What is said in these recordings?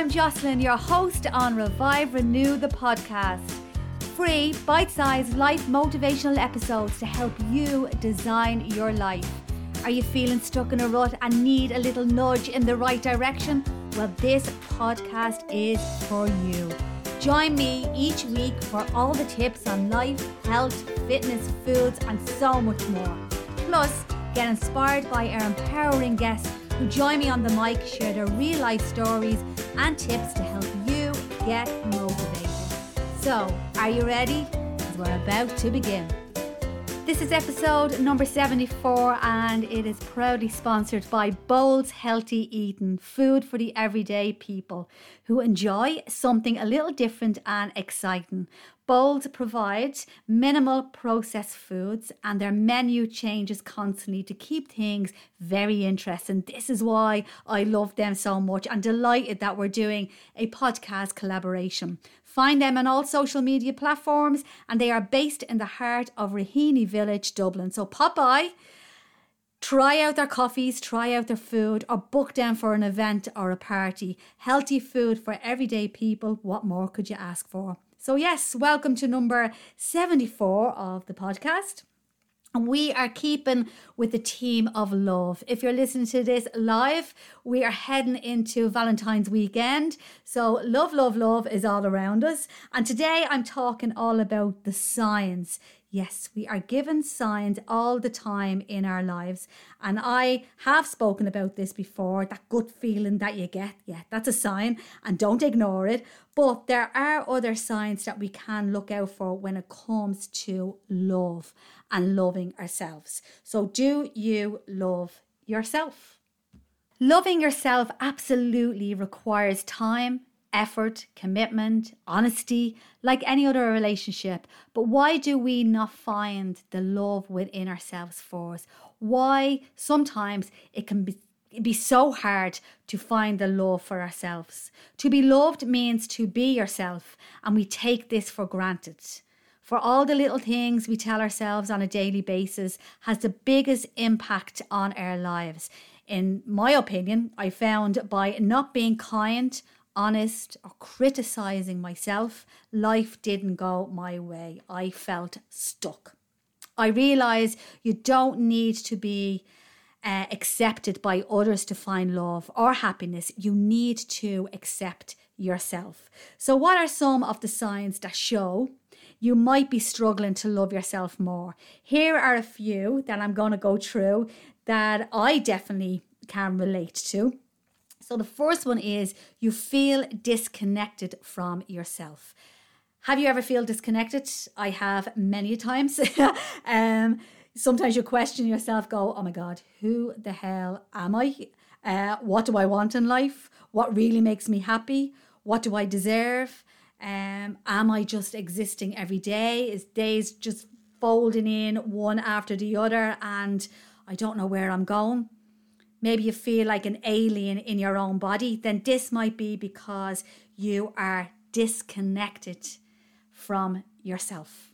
I'm Jocelyn, your host on Revive Renew the podcast. Free, bite sized life motivational episodes to help you design your life. Are you feeling stuck in a rut and need a little nudge in the right direction? Well, this podcast is for you. Join me each week for all the tips on life, health, fitness, foods, and so much more. Plus, get inspired by our empowering guests who join me on the mic, share their real life stories and tips to help you get motivated. So, are you ready? We're about to begin. This is episode number 74 and it is proudly sponsored by Bold's Healthy Eating, food for the everyday people who enjoy something a little different and exciting. Bold provides minimal processed foods and their menu changes constantly to keep things very interesting. This is why I love them so much and delighted that we're doing a podcast collaboration. Find them on all social media platforms and they are based in the heart of Raheny Village, Dublin. So pop by Try out their coffees, try out their food, or book them for an event or a party. Healthy food for everyday people. What more could you ask for? So, yes, welcome to number 74 of the podcast. And we are keeping with the team of love. If you're listening to this live, we are heading into Valentine's weekend. So, love, love, love is all around us. And today I'm talking all about the signs. Yes, we are given signs all the time in our lives. And I have spoken about this before that gut feeling that you get. Yeah, that's a sign, and don't ignore it. But there are other signs that we can look out for when it comes to love and loving ourselves. So, do you love yourself? Loving yourself absolutely requires time effort, commitment, honesty, like any other relationship. But why do we not find the love within ourselves first? Why sometimes it can be be so hard to find the love for ourselves. To be loved means to be yourself, and we take this for granted. For all the little things we tell ourselves on a daily basis has the biggest impact on our lives. In my opinion, I found by not being kind, honest or criticizing myself, life didn't go my way. I felt stuck. I realize you don't need to be uh, accepted by others to find love or happiness. You need to accept yourself. So, what are some of the signs that show you might be struggling to love yourself more? Here are a few that I'm going to go through that I definitely can relate to. So the first one is you feel disconnected from yourself. Have you ever feel disconnected? I have many times. um, sometimes you question yourself, go, oh my God, who the hell am I? Uh, what do I want in life? What really makes me happy? What do I deserve? Um, am I just existing every day? Is days just folding in one after the other and I don't know where I'm going? Maybe you feel like an alien in your own body, then this might be because you are disconnected from yourself.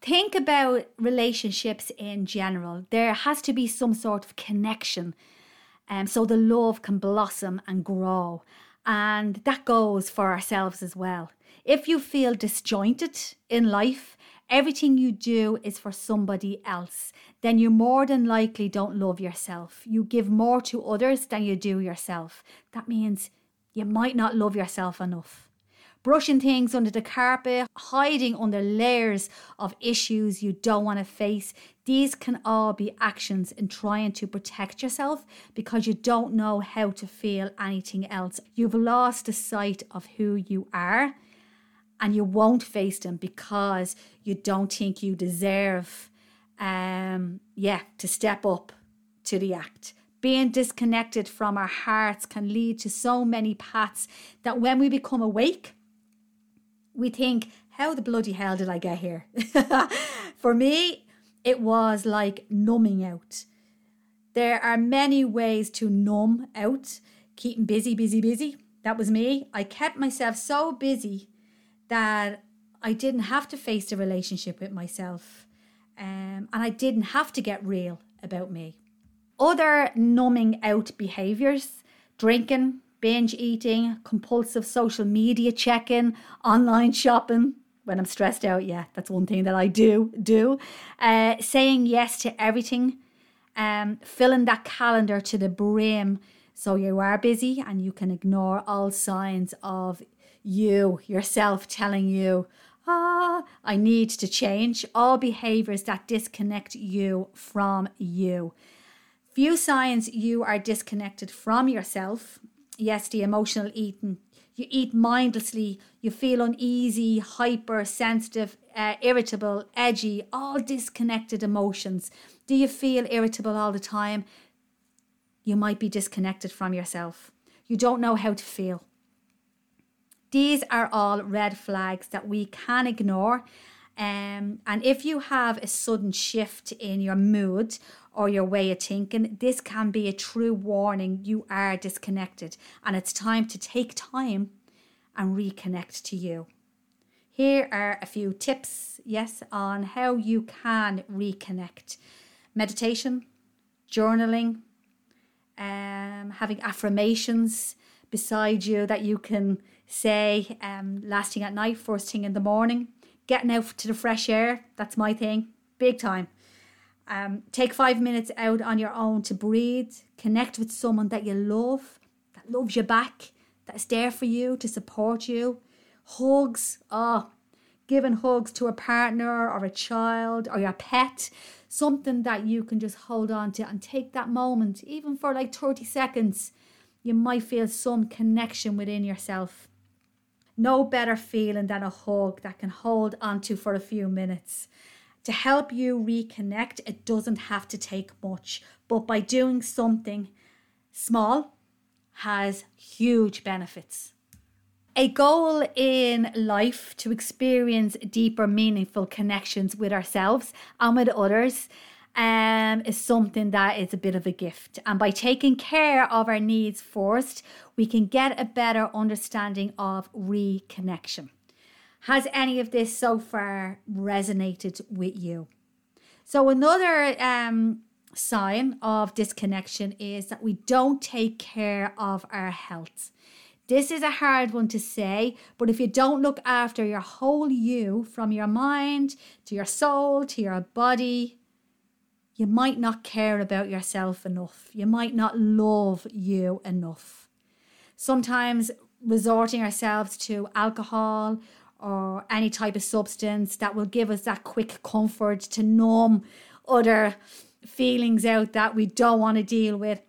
Think about relationships in general. There has to be some sort of connection um, so the love can blossom and grow. And that goes for ourselves as well. If you feel disjointed in life, everything you do is for somebody else, then you more than likely don't love yourself. You give more to others than you do yourself. That means you might not love yourself enough. Brushing things under the carpet, hiding under layers of issues you don't want to face, these can all be actions in trying to protect yourself because you don't know how to feel anything else. You've lost the sight of who you are and you won't face them because you don't think you deserve um yeah to step up to the act. Being disconnected from our hearts can lead to so many paths that when we become awake we think how the bloody hell did i get here? For me it was like numbing out. There are many ways to numb out keeping busy busy busy. That was me. I kept myself so busy that I didn't have to face the relationship with myself um, and I didn't have to get real about me. Other numbing out behaviors, drinking, binge eating, compulsive social media checking, online shopping. When I'm stressed out, yeah, that's one thing that I do do. Uh, saying yes to everything, um, filling that calendar to the brim so you are busy and you can ignore all signs of you, yourself telling you, ah, I need to change. All behaviors that disconnect you from you. Few signs you are disconnected from yourself. Yes, the emotional eating. You eat mindlessly, you feel uneasy, hyper, sensitive, uh, irritable, edgy, all disconnected emotions. Do you feel irritable all the time? You might be disconnected from yourself. You don't know how to feel. These are all red flags that we can ignore. Um, and if you have a sudden shift in your mood or your way of thinking, this can be a true warning you are disconnected and it's time to take time and reconnect to you. Here are a few tips, yes, on how you can reconnect meditation, journaling, um, having affirmations beside you that you can say um, last thing at night, first thing in the morning, getting out to the fresh air. That's my thing, big time. Um, take five minutes out on your own to breathe, connect with someone that you love, that loves you back, that's there for you to support you. Hugs, oh, giving hugs to a partner or a child or your pet, something that you can just hold on to and take that moment, even for like 30 seconds. You might feel some connection within yourself no better feeling than a hug that can hold onto for a few minutes. To help you reconnect, it doesn't have to take much, but by doing something small has huge benefits. A goal in life to experience deeper, meaningful connections with ourselves and with others um, is something that is a bit of a gift. And by taking care of our needs first, we can get a better understanding of reconnection. Has any of this so far resonated with you? So, another um, sign of disconnection is that we don't take care of our health. This is a hard one to say, but if you don't look after your whole you, from your mind to your soul to your body, you might not care about yourself enough. You might not love you enough. Sometimes resorting ourselves to alcohol or any type of substance that will give us that quick comfort to numb other feelings out that we don't want to deal with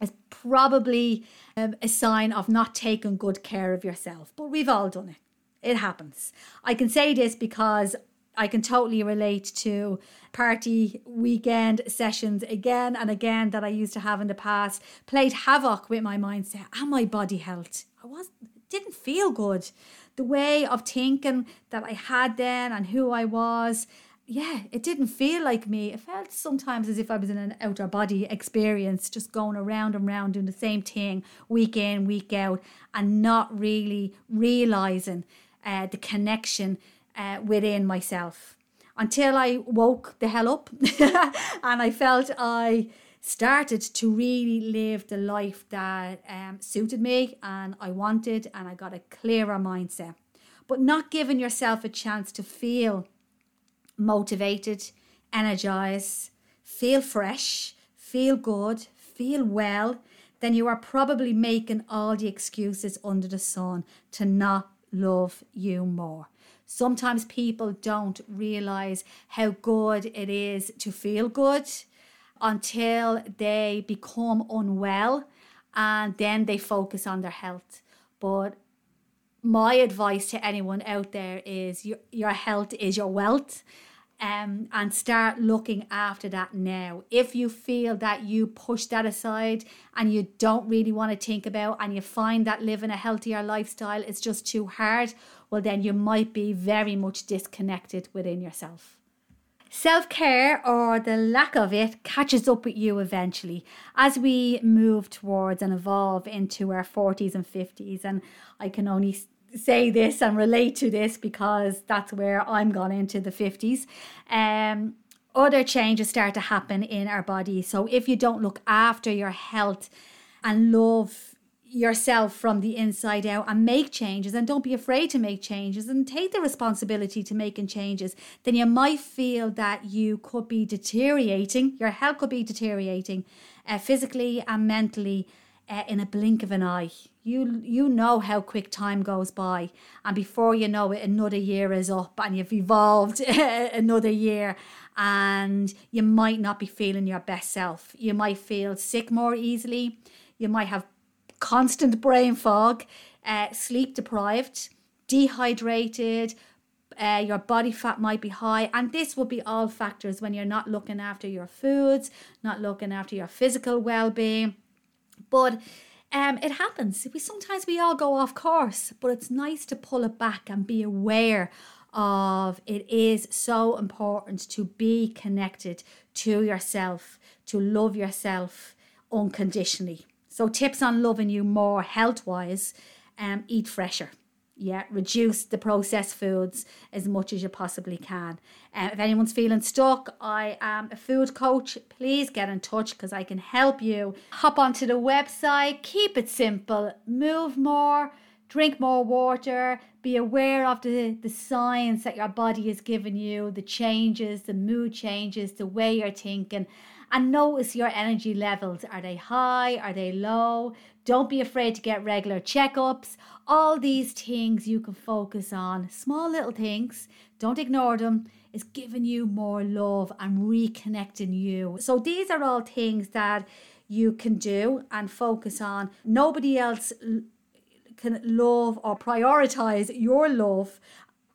is probably um, a sign of not taking good care of yourself. But we've all done it. It happens. I can say this because I can totally relate to party weekend sessions again and again that I used to have in the past. Played havoc with my mindset and my body health. I was didn't feel good. The way of thinking that I had then and who I was, yeah, it didn't feel like me. It felt sometimes as if I was in an outer body experience, just going around and round doing the same thing week in, week out, and not really realizing uh, the connection uh, within myself until I woke the hell up and I felt I started to really live the life that um, suited me and I wanted, and I got a clearer mindset. But not giving yourself a chance to feel motivated, energized, feel fresh, feel good, feel well, then you are probably making all the excuses under the sun to not love you more. Sometimes people don't realize how good it is to feel good until they become unwell and then they focus on their health. But my advice to anyone out there is your, your health is your wealth. Um, and start looking after that now. If you feel that you push that aside and you don't really want to think about, and you find that living a healthier lifestyle is just too hard, well, then you might be very much disconnected within yourself. Self care or the lack of it catches up with you eventually as we move towards and evolve into our 40s and 50s. And I can only say this and relate to this because that's where I'm gone into the 50s. Um, other changes start to happen in our body. So if you don't look after your health and love yourself from the inside out and make changes and don't be afraid to make changes and take the responsibility to making changes, then you might feel that you could be deteriorating, your health could be deteriorating uh, physically and mentally uh, in a blink of an eye. You you know how quick time goes by, and before you know it, another year is up, and you've evolved another year, and you might not be feeling your best self. You might feel sick more easily. You might have constant brain fog, uh, sleep deprived, dehydrated, uh, your body fat might be high, and this will be all factors when you're not looking after your foods, not looking after your physical well being. But um, it happens. We sometimes we all go off course, but it's nice to pull it back and be aware of it is so important to be connected to yourself, to love yourself unconditionally. So, tips on loving you more health wise um, eat fresher. Yeah, reduce the processed foods as much as you possibly can. Uh, if anyone's feeling stuck, I am a food coach. Please get in touch because I can help you. Hop onto the website, keep it simple, move more, drink more water, be aware of the, the signs that your body is giving you, the changes, the mood changes, the way you're thinking and notice your energy levels. Are they high? Are they low? Don't be afraid to get regular checkups. All these things you can focus on, small little things, don't ignore them, is giving you more love and reconnecting you. So, these are all things that you can do and focus on. Nobody else can love or prioritize your love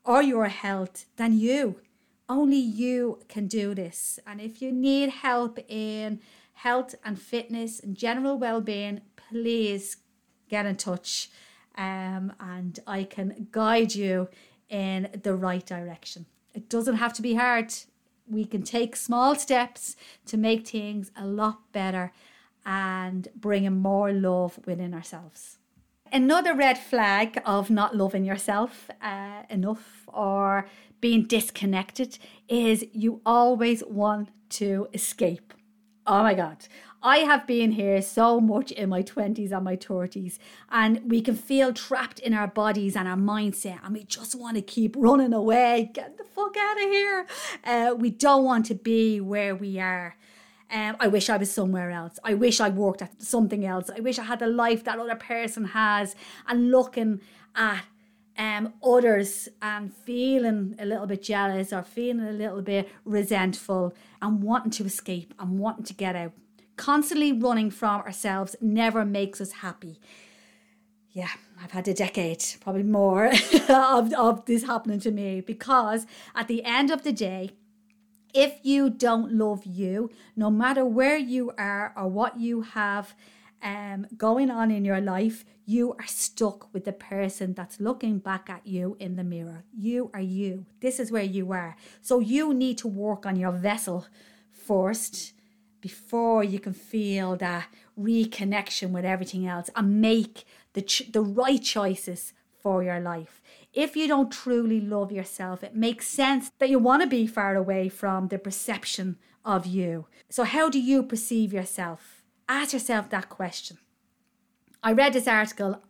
or your health than you. Only you can do this. And if you need help in health and fitness and general well being, please get in touch um, and I can guide you in the right direction. It doesn't have to be hard. We can take small steps to make things a lot better and bring in more love within ourselves. Another red flag of not loving yourself uh, enough or being disconnected is you always want to escape. Oh my God. I have been here so much in my 20s and my 30s, and we can feel trapped in our bodies and our mindset, and we just want to keep running away, get the fuck out of here. Uh, we don't want to be where we are. Um, I wish I was somewhere else. I wish I worked at something else. I wish I had the life that other person has, and looking at um, others and feeling a little bit jealous or feeling a little bit resentful and wanting to escape and wanting to get out. Constantly running from ourselves never makes us happy. Yeah, I've had a decade, probably more, of, of this happening to me because at the end of the day, if you don't love you, no matter where you are or what you have um, going on in your life, you are stuck with the person that's looking back at you in the mirror. You are you. This is where you are. So you need to work on your vessel first before you can feel that reconnection with everything else and make the, ch- the right choices for your life. If you don't truly love yourself, it makes sense that you want to be far away from the perception of you. So, how do you perceive yourself? ask yourself that question. I read this article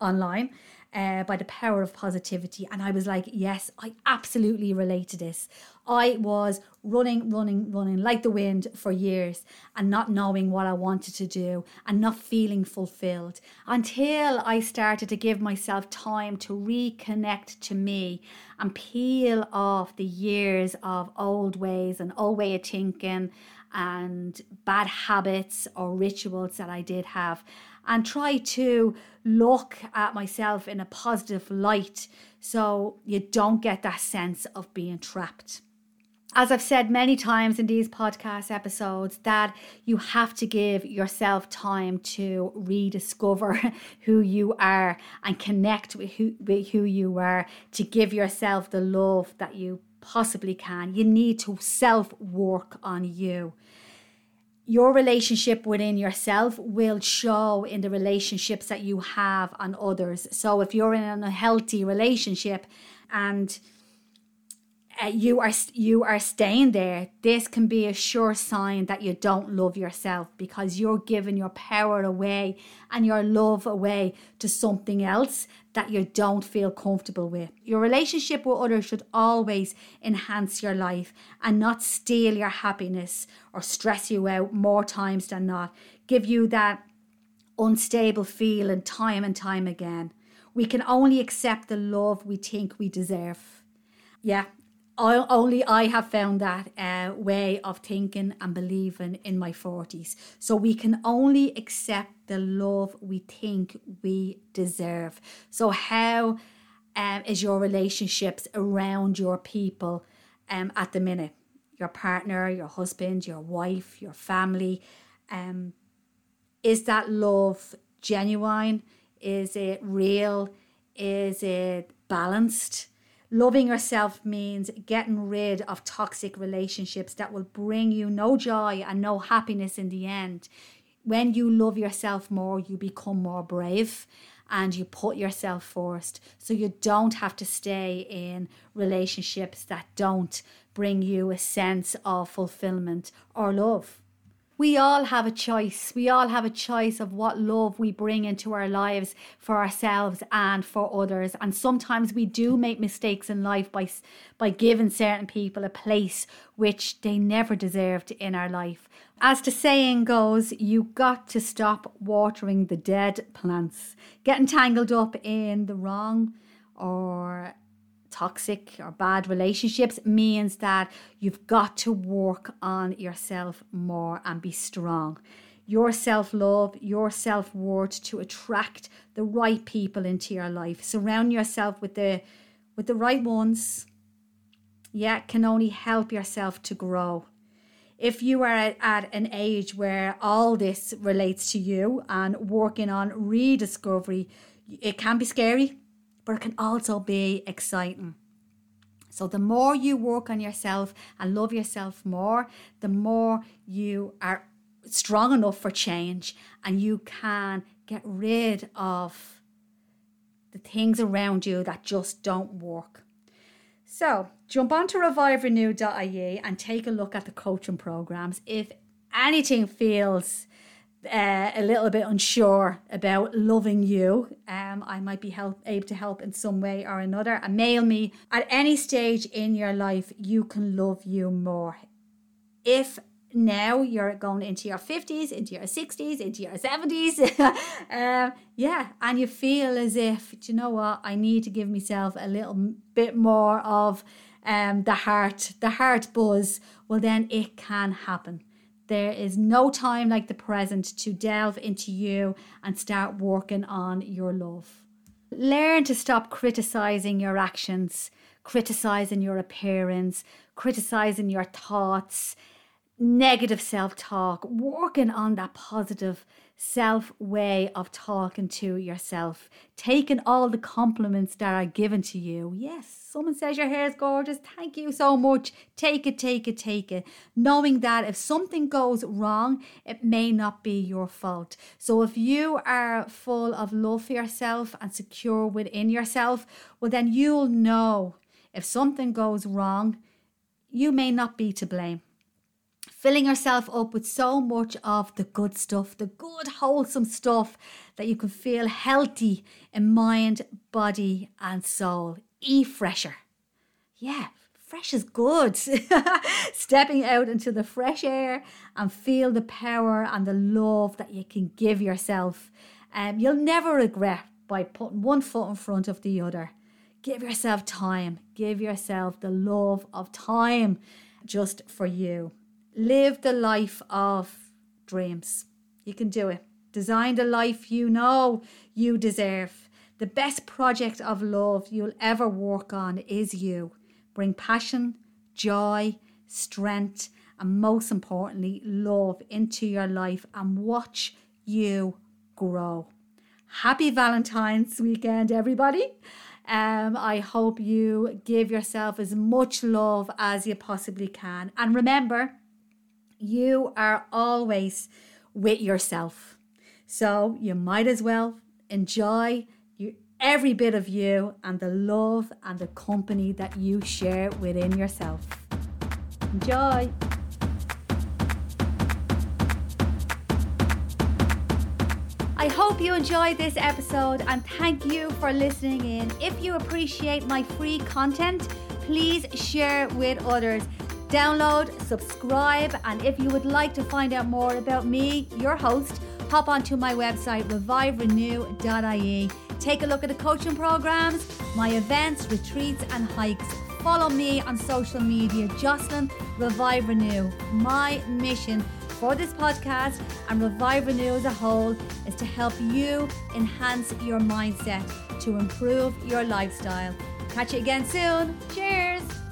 online uh, by the power of positivity, and I was like, yes, I absolutely relate to this. I was running, running, running like the wind for years and not knowing what I wanted to do and not feeling fulfilled until I started to give myself time to reconnect to me and peel off the years of old ways and old way of thinking and bad habits or rituals that I did have and try to look at myself in a positive light so you don't get that sense of being trapped. As I've said many times in these podcast episodes, that you have to give yourself time to rediscover who you are and connect with who, with who you are, to give yourself the love that you possibly can. You need to self work on you. Your relationship within yourself will show in the relationships that you have on others. So if you're in a healthy relationship and uh, you are you are staying there. This can be a sure sign that you don't love yourself because you're giving your power away and your love away to something else that you don't feel comfortable with. Your relationship with others should always enhance your life and not steal your happiness or stress you out more times than not. Give you that unstable feeling time and time again. We can only accept the love we think we deserve. Yeah I, only I have found that uh, way of thinking and believing in my 40s. So we can only accept the love we think we deserve. So, how um, is your relationships around your people um, at the minute? Your partner, your husband, your wife, your family. Um, is that love genuine? Is it real? Is it balanced? Loving yourself means getting rid of toxic relationships that will bring you no joy and no happiness in the end. When you love yourself more, you become more brave and you put yourself first. So you don't have to stay in relationships that don't bring you a sense of fulfillment or love we all have a choice. We all have a choice of what love we bring into our lives for ourselves and for others. And sometimes we do make mistakes in life by, by giving certain people a place which they never deserved in our life. As the saying goes, you got to stop watering the dead plants. Getting tangled up in the wrong or toxic or bad relationships means that you've got to work on yourself more and be strong. Your self love, your self worth to attract the right people into your life. Surround yourself with the with the right ones. Yeah, can only help yourself to grow. If you are at, at an age where all this relates to you and working on rediscovery, it can be scary but it can also be exciting. So, the more you work on yourself and love yourself more, the more you are strong enough for change and you can get rid of the things around you that just don't work. So, jump on onto reviverenew.ie and take a look at the coaching programs. If anything feels uh, a little bit unsure about loving you, um, I might be help, able to help in some way or another. And mail me at any stage in your life, you can love you more. If now you're going into your 50s, into your 60s, into your 70s, um, yeah, and you feel as if, do you know what, I need to give myself a little bit more of um, the heart, the heart buzz, well, then it can happen there is no time like the present to delve into you and start working on your love. Learn to stop criticizing your actions, criticizing your appearance, criticizing your thoughts, negative self talk, working on that positive self way of talking to yourself, taking all the compliments that are given to you. Yes, someone says your hair is gorgeous. Thank you so much. Take it, take it, take it. Knowing that if something goes wrong, it may not be your fault. So if you are full of love for yourself and secure within yourself, well, then you'll know if something goes wrong, you may not be to blame filling yourself up with so much of the good stuff, the good, wholesome stuff that you can feel healthy in mind, body, and soul. E fresher. Yeah, fresh is good. Stepping out into the fresh air and feel the power and the love that you can give yourself. Um, you'll never regret by putting one foot in front of the other. Give yourself time. Give yourself the love of time just for you. Live the life of dreams. You can do it. Design the life you know you deserve. The best project of love you'll ever work on is you. Bring passion, joy, strength, and most importantly, love into your life and watch you grow. Happy Valentine's weekend, everybody. Um, I hope you give yourself as much love as you possibly can. And remember, you are always with yourself. So you might as well enjoy you, every bit of you and the love and the company that you share within yourself. Enjoy! I hope you enjoyed this episode and thank you for listening in. If you appreciate my free content, please share with others. Download, subscribe, and if you would like to find out more about me, your host, hop onto my website reviverenew.ie. Take a look at the coaching programs, my events, retreats, and hikes. Follow me on social media, Jocelyn Revive Renew. My mission for this podcast and Revive Renew as a whole is to help you enhance your mindset to improve your lifestyle. Catch you again soon. Cheers.